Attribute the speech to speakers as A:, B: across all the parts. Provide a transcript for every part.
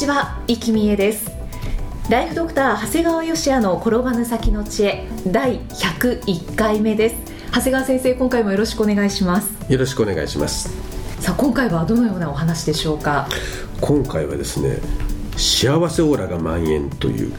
A: ちは、生きみえです。ライフドクター長谷川芳也の転ばぬ先の知恵第101回目です。長谷川先生、今回もよろしくお願いします。
B: よろしくお願いします。
A: さあ今回はどのようなお話でしょうか？
B: 今回はですね幸せオーラが蔓延という。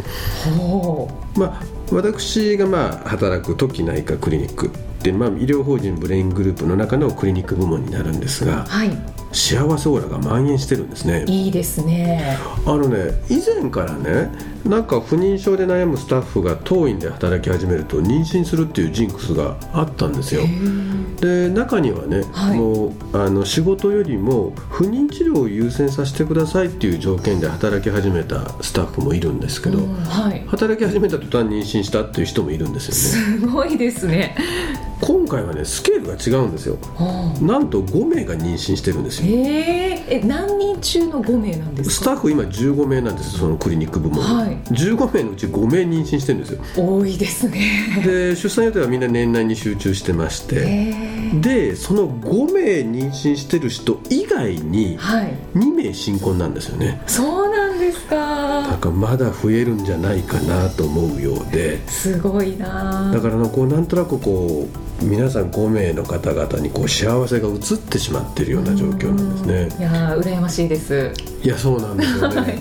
A: ほ
B: まあ私がまあ働く時内科クリニックで、まあ、医療法人ブレイングループの中のクリニック部門になるんですが
A: うはい
B: 幸せオーラが蔓延してるんですね。
A: いいですね。
B: あのね以前からねなんか不妊症で悩むスタッフが当院で働き始めると妊娠するっていうジンクスがあったんですよ。で中にはね、
A: はい。
B: もうあの仕事よりも不妊治療を優先させてくださいっていう条件で働き始めたスタッフもいるんですけど、
A: うんはい。
B: 働き始めた途端妊娠したっていう人もいるんですよね。
A: すごいですね。
B: 今回はねスケールが違うんですよ。なんと5名が妊娠してるんですよ
A: えー、え何人中の5名なんですか？
B: スタッフ今15名なんですそのクリニック部門、
A: はい。
B: 15名のうち5名妊娠してるんですよ。
A: 多いですね。
B: で出産予定はみんな年内に集中してまして、
A: えー、
B: でその5名妊娠してる人以外に
A: はい。
B: 2名新婚なんですよね。
A: そうなんです
B: だ
A: か
B: からまだ増えるんじゃないかなと思うようで。す
A: ごいな。
B: だからこうなんとなくこう皆さん5名の方々にこう幸せが移ってしまってるような状況なんですね。
A: いやー羨ましいです。
B: いやそうなんですよね、
A: は い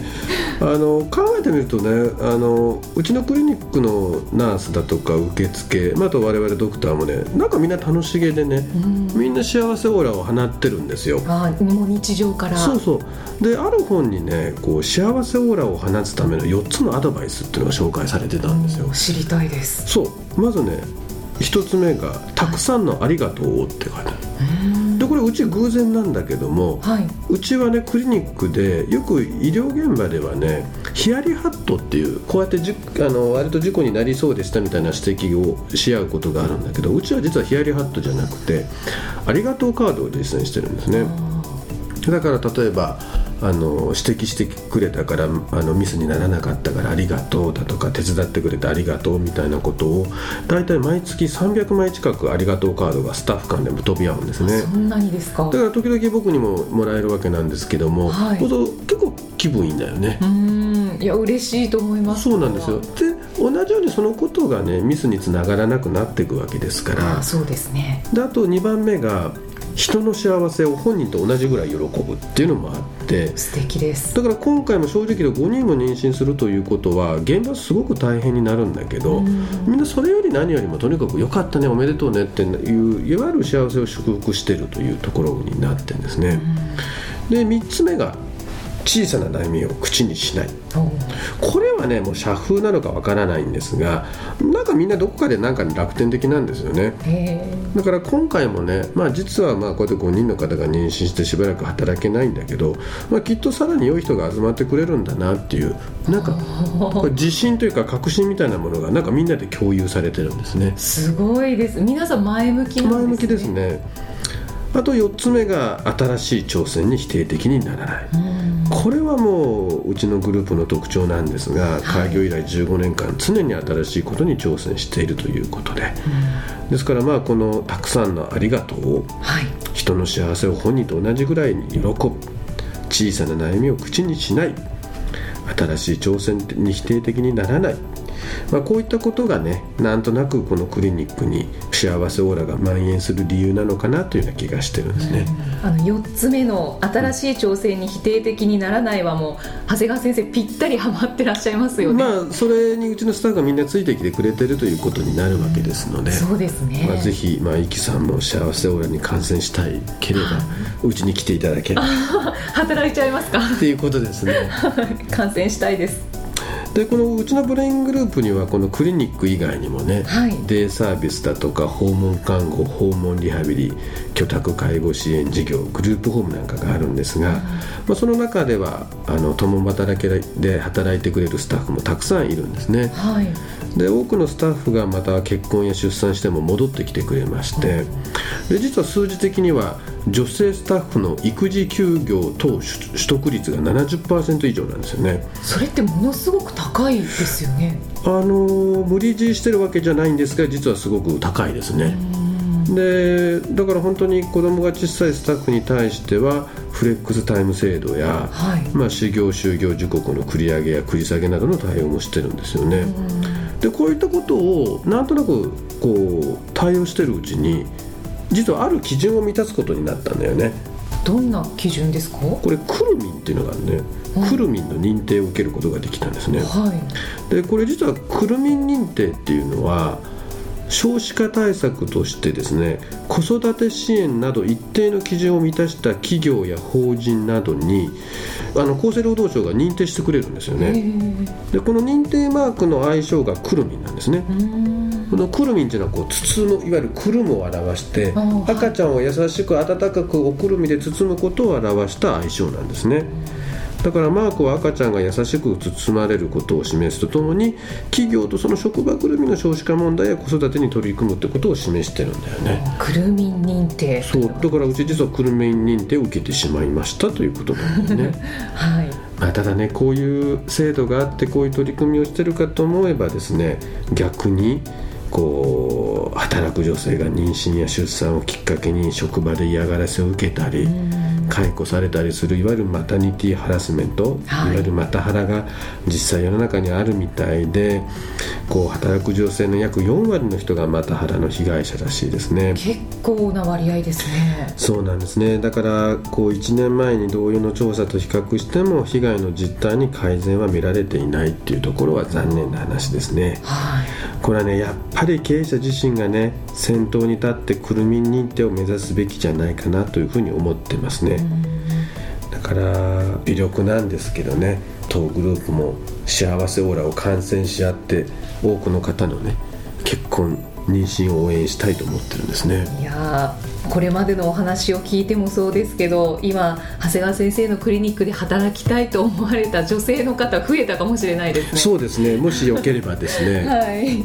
B: あの考えてみるとねあのうちのクリニックのナースだとか受付、まあ、あと我々ドクターもねなんかみんな楽しげでね
A: うん。
B: みんな幸せオーラを放ってるんですよ。
A: あーもう日常から。
B: そうそう。である本にねこう幸せオーラを放つための4つのアドバイスっていうのが紹介されてたんですよ。
A: 知りたいです。
B: そう。まずね1つ目が「たくさんのありがとう」って書いてある。でこれうち偶然なんだけども
A: はい。う
B: ちはねクリニックでよく医療現場ではねヒヤリハットっていうこうやってじあの割と事故になりそうでしたみたいな指摘をし合うことがあるんだけどうちは実はヒヤリハットじゃなくてありがとうカードを実践してるんですね。だから例えばあの指摘してくれたからあのミスにならなかったからありがとうだとか手伝ってくれてありがとうみたいなことを大体毎月300枚近くありがとうカードがスタッフ間でも飛び合うんですね。
A: そんなにですか？
B: だから時々僕にももらえるわけなんですけども、
A: はい。
B: 結構気分いいんだよね。
A: う。ーん。いや嬉しいと思います。
B: そうなんですよ。で同じようにそのことがねミスにつながらなくなっていくわけですか
A: あ
B: ら。
A: ーそうですね。
B: であと2番目が人の幸せを本人と同じぐらい喜ぶっていうのもあって
A: 素敵です。
B: だから今回も正直で5人も妊娠するということは現場すごく大変になるんだけど
A: うん。
B: みんなそれより何よりもとにかく良かったねおめでとうねっていういわゆる幸せを祝福してるというところになってるんですね。で3つ目が小さな悩みを口にしない。これはねもう社風なのかわからないんですがなんかみんなどこかでなんか楽天的なんですよね。
A: へ
B: だから今回もね、まあ、実はまあこうやって5人の方が妊娠してしばらく働けないんだけど、まあ、きっとさらに良い人が集まってくれるんだなっていうなんかこれ自信というか確信みたいなものがなんかみんなで共有されてるんですね
A: すごいです皆さん前向きなんですね
B: 前向きですねあと4つ目が新しい挑戦に否定的にならない。
A: うん。
B: これはもううちのグループの特徴なんですが開業以来15年間常に新しいことに挑戦しているということで。ですからまあこのたくさんのありがとうを
A: はい。
B: 人の幸せを本人と同じぐらいに喜ぶ小さな悩みを口にしない新しい挑戦に否定的にならない、まあ、こういったことがねなんとなくこのクリニックに幸せオーラが蔓延する理由なのかなというような気がしてるんですね。
A: あの4つ目の新しい挑戦に否定的にならないはもう長谷川先生ぴったりハマってらっしゃいますよね、
B: まあそれにうちのスタッフがみんなついてきてくれてるということになるわけですので、
A: そうですね、
B: まあ、ぜひ、まあ、イキさんも幸せオーラに感染したいければうちに来ていただければ。
A: 働いちゃいますか？
B: っていうことですね。
A: 感染したいです
B: でこのうちのブレイングループにはこのクリニック以外にもね、
A: はい。
B: デイサービスだとか訪問看護訪問リハビリ居宅介護支援事業グループホームなんかがあるんですが、まあ、その中ではあの共働きで働いてくれるスタッフもたくさんいるんですね。
A: はい。
B: で多くのスタッフがまた結婚や出産しても戻ってきてくれましてで実は数字的には女性スタッフの育児休業等取得率が70%以上なんですよね。
A: それってものすごく高いですよね。
B: あの無理強いしてるわけじゃないんですが実はすごく高いですね。でだから本当に子供が小さいスタッフに対してはフレックスタイム制度や、
A: はい。
B: まあ、始業就業時刻の繰り上げや繰り下げなどの対応もしてるんですよね。でこういったことをなんとなくこう対応してるうちに実はある基準を満たすことになったんだよね。
A: どんな基準ですか？
B: これクルミンっていうのがあるね、
A: うん。
B: クルミンの認定を受けることができたんですね。
A: はい。
B: でこれ実はクルミン認定っていうのは少子化対策としてですね子育て支援など一定の基準を満たした企業や法人などにあの厚生労働省が認定してくれるんですよ
A: へ
B: ね
A: ー。
B: でこの認定マークの愛称がクルミンなんですね。
A: うーん
B: このクルミンっていうのはこう包むいわゆるくるむを表して赤ちゃんを優しく温かくおくるみで包むことを表した愛称なんですね。だからマークは赤ちゃんが優しく包まれることを示すとともに企業とその職場ぐるみの少子化問題や子育てに取り組むってことを示してるんだよね。
A: くるみん認定。
B: そう。だからうち実はくるみん認定を受けてしまいましたということなんだよね。
A: はい。
B: まあただねこういう制度があってこういう取り組みをしてるかと思えばですね逆にこう働く女性が妊娠や出産をきっかけに職場で嫌がらせを受けたり解雇されたりするいわゆるマタニティハラスメント、
A: はい。
B: い、わゆるマタハラが実際世の中にあるみたいでこう働く女性の約4割の人がマタハラの被害者らしいですね。
A: 結構な割合ですね。
B: そうなんですね。だからこう1年前に同様の調査と比較しても被害の実態に改善は見られていないっていうところは残念な話ですね。
A: はい。
B: これはねやっぱり経営者自身がね先頭に立ってくるみん認定を目指すべきじゃないかなというふうに思ってますねだから微力なんですけどね当グループも幸せオーラを感染し合って多くの方のね結婚妊娠を応援したいと思ってるんですね。
A: いやこれまでのお話を聞いてもそうですけど今長谷川先生のクリニックで働きたいと思われた女性の方増えたかもしれないですね。
B: そうですね。もしよければですね。
A: はい。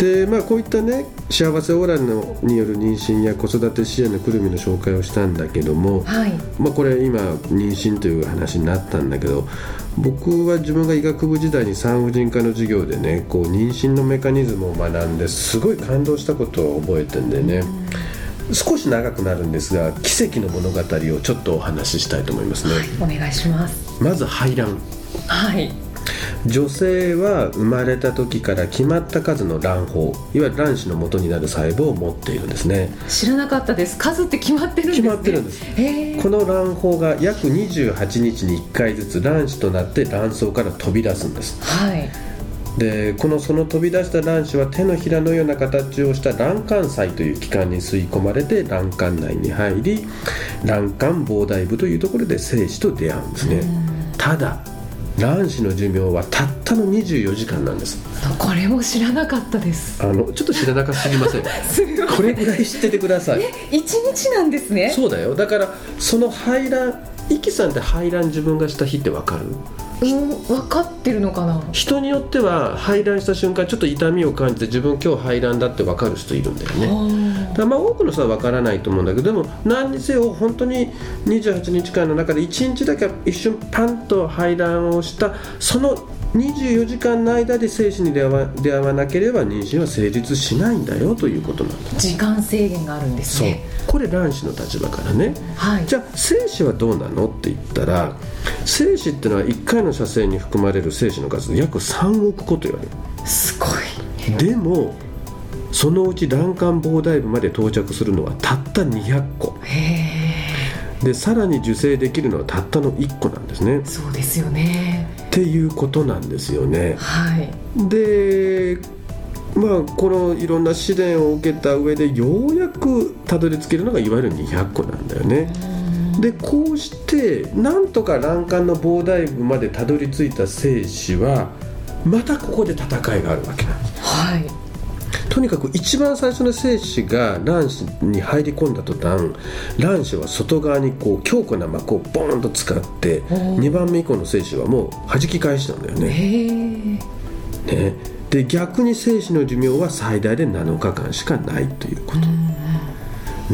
B: でまあこういったね幸せオーラのによる妊娠や子育て支援のくるみの紹介をしたんだけども、
A: はい。
B: まあこれ今妊娠という話になったんだけど僕は自分が医学部時代に産婦人科の授業でねこう妊娠のメカニズムを学んですごい感動したことを覚えてんでね少し長くなるんですが奇跡の物語をちょっとお話ししたいと思いますね、
A: お願いします。
B: まず排卵。
A: はい。
B: 女性は生まれた時から決まった数の卵胞いわゆる卵子の元になる細胞を持っているんですね。
A: 知らなかったです。数って決まってるんですね。
B: 決まってるんです。この卵胞が約28日に1回ずつ卵子となって卵巣から飛び出すんです。
A: はい
B: でこのその飛び出した卵子は手のひらのような形をした卵管細という器官に吸い込まれて卵管内に入り卵管膨大部というところで精子と出会うんですね。ただ卵子の寿命はたったの24時間なんです。
A: これも知らなかったです。
B: あのちょっと知らなかすぎません。これぐらい知っててください。
A: 一日なんですね。
B: そうだよ。だからその排卵イキさんって排卵自分がした日ってわかる？
A: うん分かってるのかな？
B: 人によっては排卵した瞬間ちょっと痛みを感じて自分今日排卵だって分かる人いるんだよね。だまあ多くの人は分からないと思うんだけどでも何にせよ本当に28日間の中で1日だけ一瞬パンと排卵をしたその24時間の間で精子に出会わ出会わなければ妊娠は成立しないんだよということなんだ。
A: 時間制限があるんです
B: そう。
A: ね
B: これ卵子の立場からね。
A: はい。
B: じゃあ精子はどうなのって言ったら精子ってのは1回の射精に含まれる精子の数約3億個と言われる。
A: すごい。
B: でもそのうち卵管膨大部まで到着するのはたった200個。
A: へえ。
B: でさらに受精できるのはたったの1個なんですね。
A: そうですよね
B: っていうことなんですよね。
A: はい。
B: でまあこのいろんな試練を受けた上でようやくたどり着けるのがいわゆる200個なんだよね。でこうしてなんとか卵管の膨大部までたどり着いた精子はまたここで戦いがあるわけなんです。
A: はい
B: とにかく一番最初の精子が卵子に入り込んだ途端卵子は外側にこう強固な膜をボーンと使って
A: ー。
B: 2番目以降の精子はもう弾き返しなんだよね。ね。で逆に精子の寿命は最大で7日間しかないということ、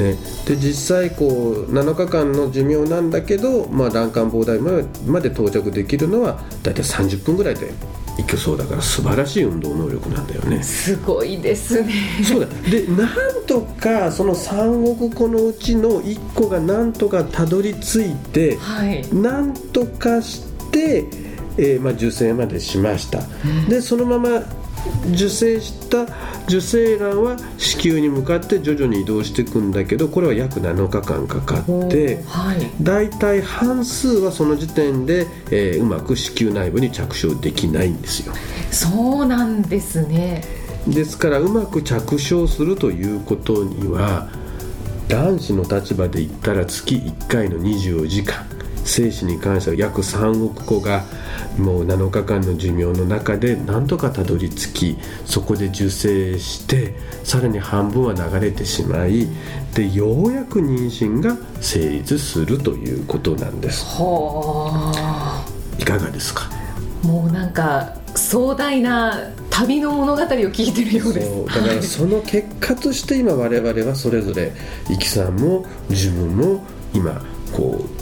B: ね、で実際こう7日間の寿命なんだけど、まあ、卵管膨大までまで到着できるのは大体30分ぐらいでいけそうだから素晴らしい運動能力なんだよね。
A: すごいですね。
B: そうだ。でなんとかその3億個のうちの1個がなんとかたどり着いて
A: はい。
B: なんとかして、えーまあ、受精までしました、でそのまま受精した受精卵は子宮に向かって徐々に移動していくんだけどこれは約7日間かかって
A: はい。
B: 大体半数はその時点で、えーうまく子宮内部に着床できないんですよ。
A: そうなんですね。
B: ですからうまく着床するということには卵子の立場で言ったら月1回の24時間精子に関しては約3億個がもう7日間の寿命の中でなんとかたどり着きそこで受精してさらに半分は流れてしまいでようやく妊娠が成立するということなんです。
A: はあ
B: いかがですか？
A: もうなんか壮大な旅の物語を聞いてるようです。
B: だからその結果として今我々はそれぞれイキさんも自分も今こう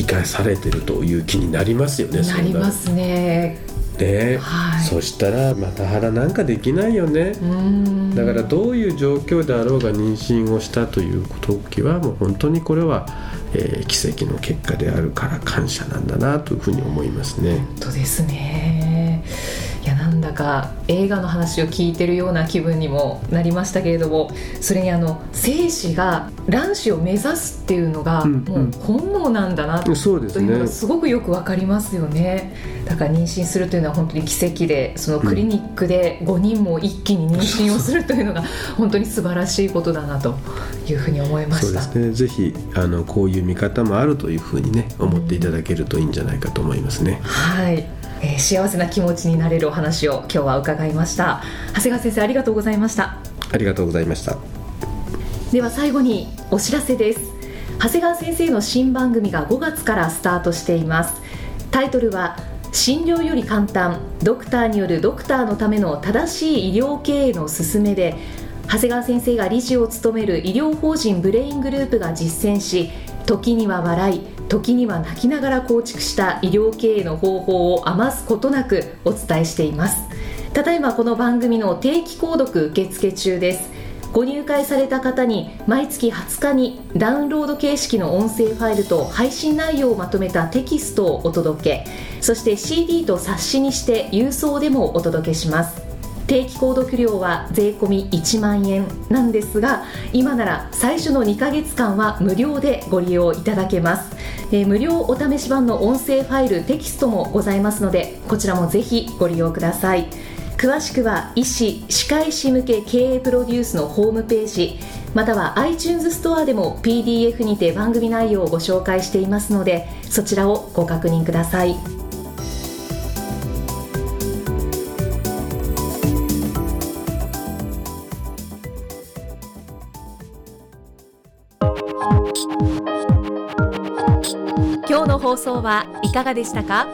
B: 生かされてるという気になりますよね
A: なりますね。
B: ね、
A: はい。
B: そしたらまた腹なんかできないよね、だからどういう状況であろうが妊娠をしたという時はもう本当にこれは、えー奇跡の結果であるから感謝なんだなというふうに思いますね。
A: 本当ですねなんだか映画の話を聞いてるような気分にもなりましたけれどもそれにあの精子が卵子を目指すっていうのが
B: うん
A: もう本能なんだなと
B: そうですね。
A: いうのがすごくよくわかりますよね。だから妊娠するというのは本当に奇跡でそのクリニックで5人も一気に妊娠をするというのが本当に素晴らしいことだなというふうに思いま
B: そう
A: した
B: ですね。ぜひあのこういう見方もあるというふうにね思っていただけるといいんじゃないかと思いますね。
A: はい、えー幸せな気持ちになれるお話を今日は伺いました。長谷川先生ありがとうございました。
B: ありがとうございました。
A: では最後にお知らせです。長谷川先生の新番組が5月からスタートしています。タイトルは診療より簡単。ドクターによるドクターのための正しい医療経営の勧めで。長谷川先生が理事を務める医療法人ブレイングループが実践し時には笑い時には泣きながら構築した医療経営の方法を余すことなくお伝えしています。ただいまこの番組の定期購読受付中です。ご入会された方に毎月20日にダウンロード形式の音声ファイルと配信内容をまとめたテキストをお届け。そして CD と冊子にして郵送でもお届けします。定期購読料は税込1万円なんですが今なら最初の2ヶ月間は無料でご利用いただけます、えー無料お試し版の音声ファイルテキストもございますのでこちらもぜひご利用ください。詳しくは医師・歯科医師向け経営プロデュースのホームページまたは iTunes ストアでも PDF にて番組内容をご紹介していますのでそちらをご確認ください。今日の放送はいかがでしたか？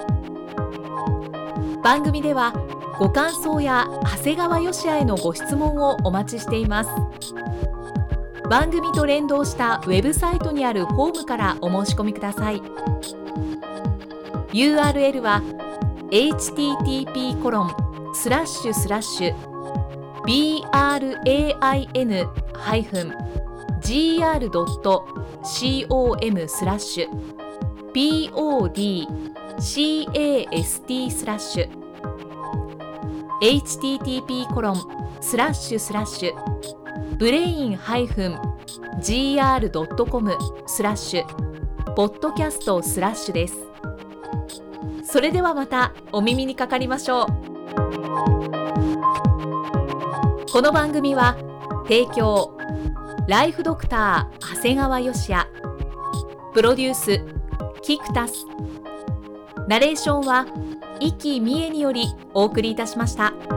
A: 番組ではご感想や長谷川よしあへのご質問をお待ちしています。番組と連動したウェブサイトにあるホームからお申し込みください。URL は http コロンスラッシュスラッシュ brain gr.com スラッシュ podcast スラッシュ http コロンスラッシュスラッシュブレイン -gr.com スラッシュポッドキャストスラッシュですそれではまたお耳にかかりましょう。この番組は提供ライフドクター長谷川芳也プロデュースキクタスナレーションは生きみえによりお送りいたしました。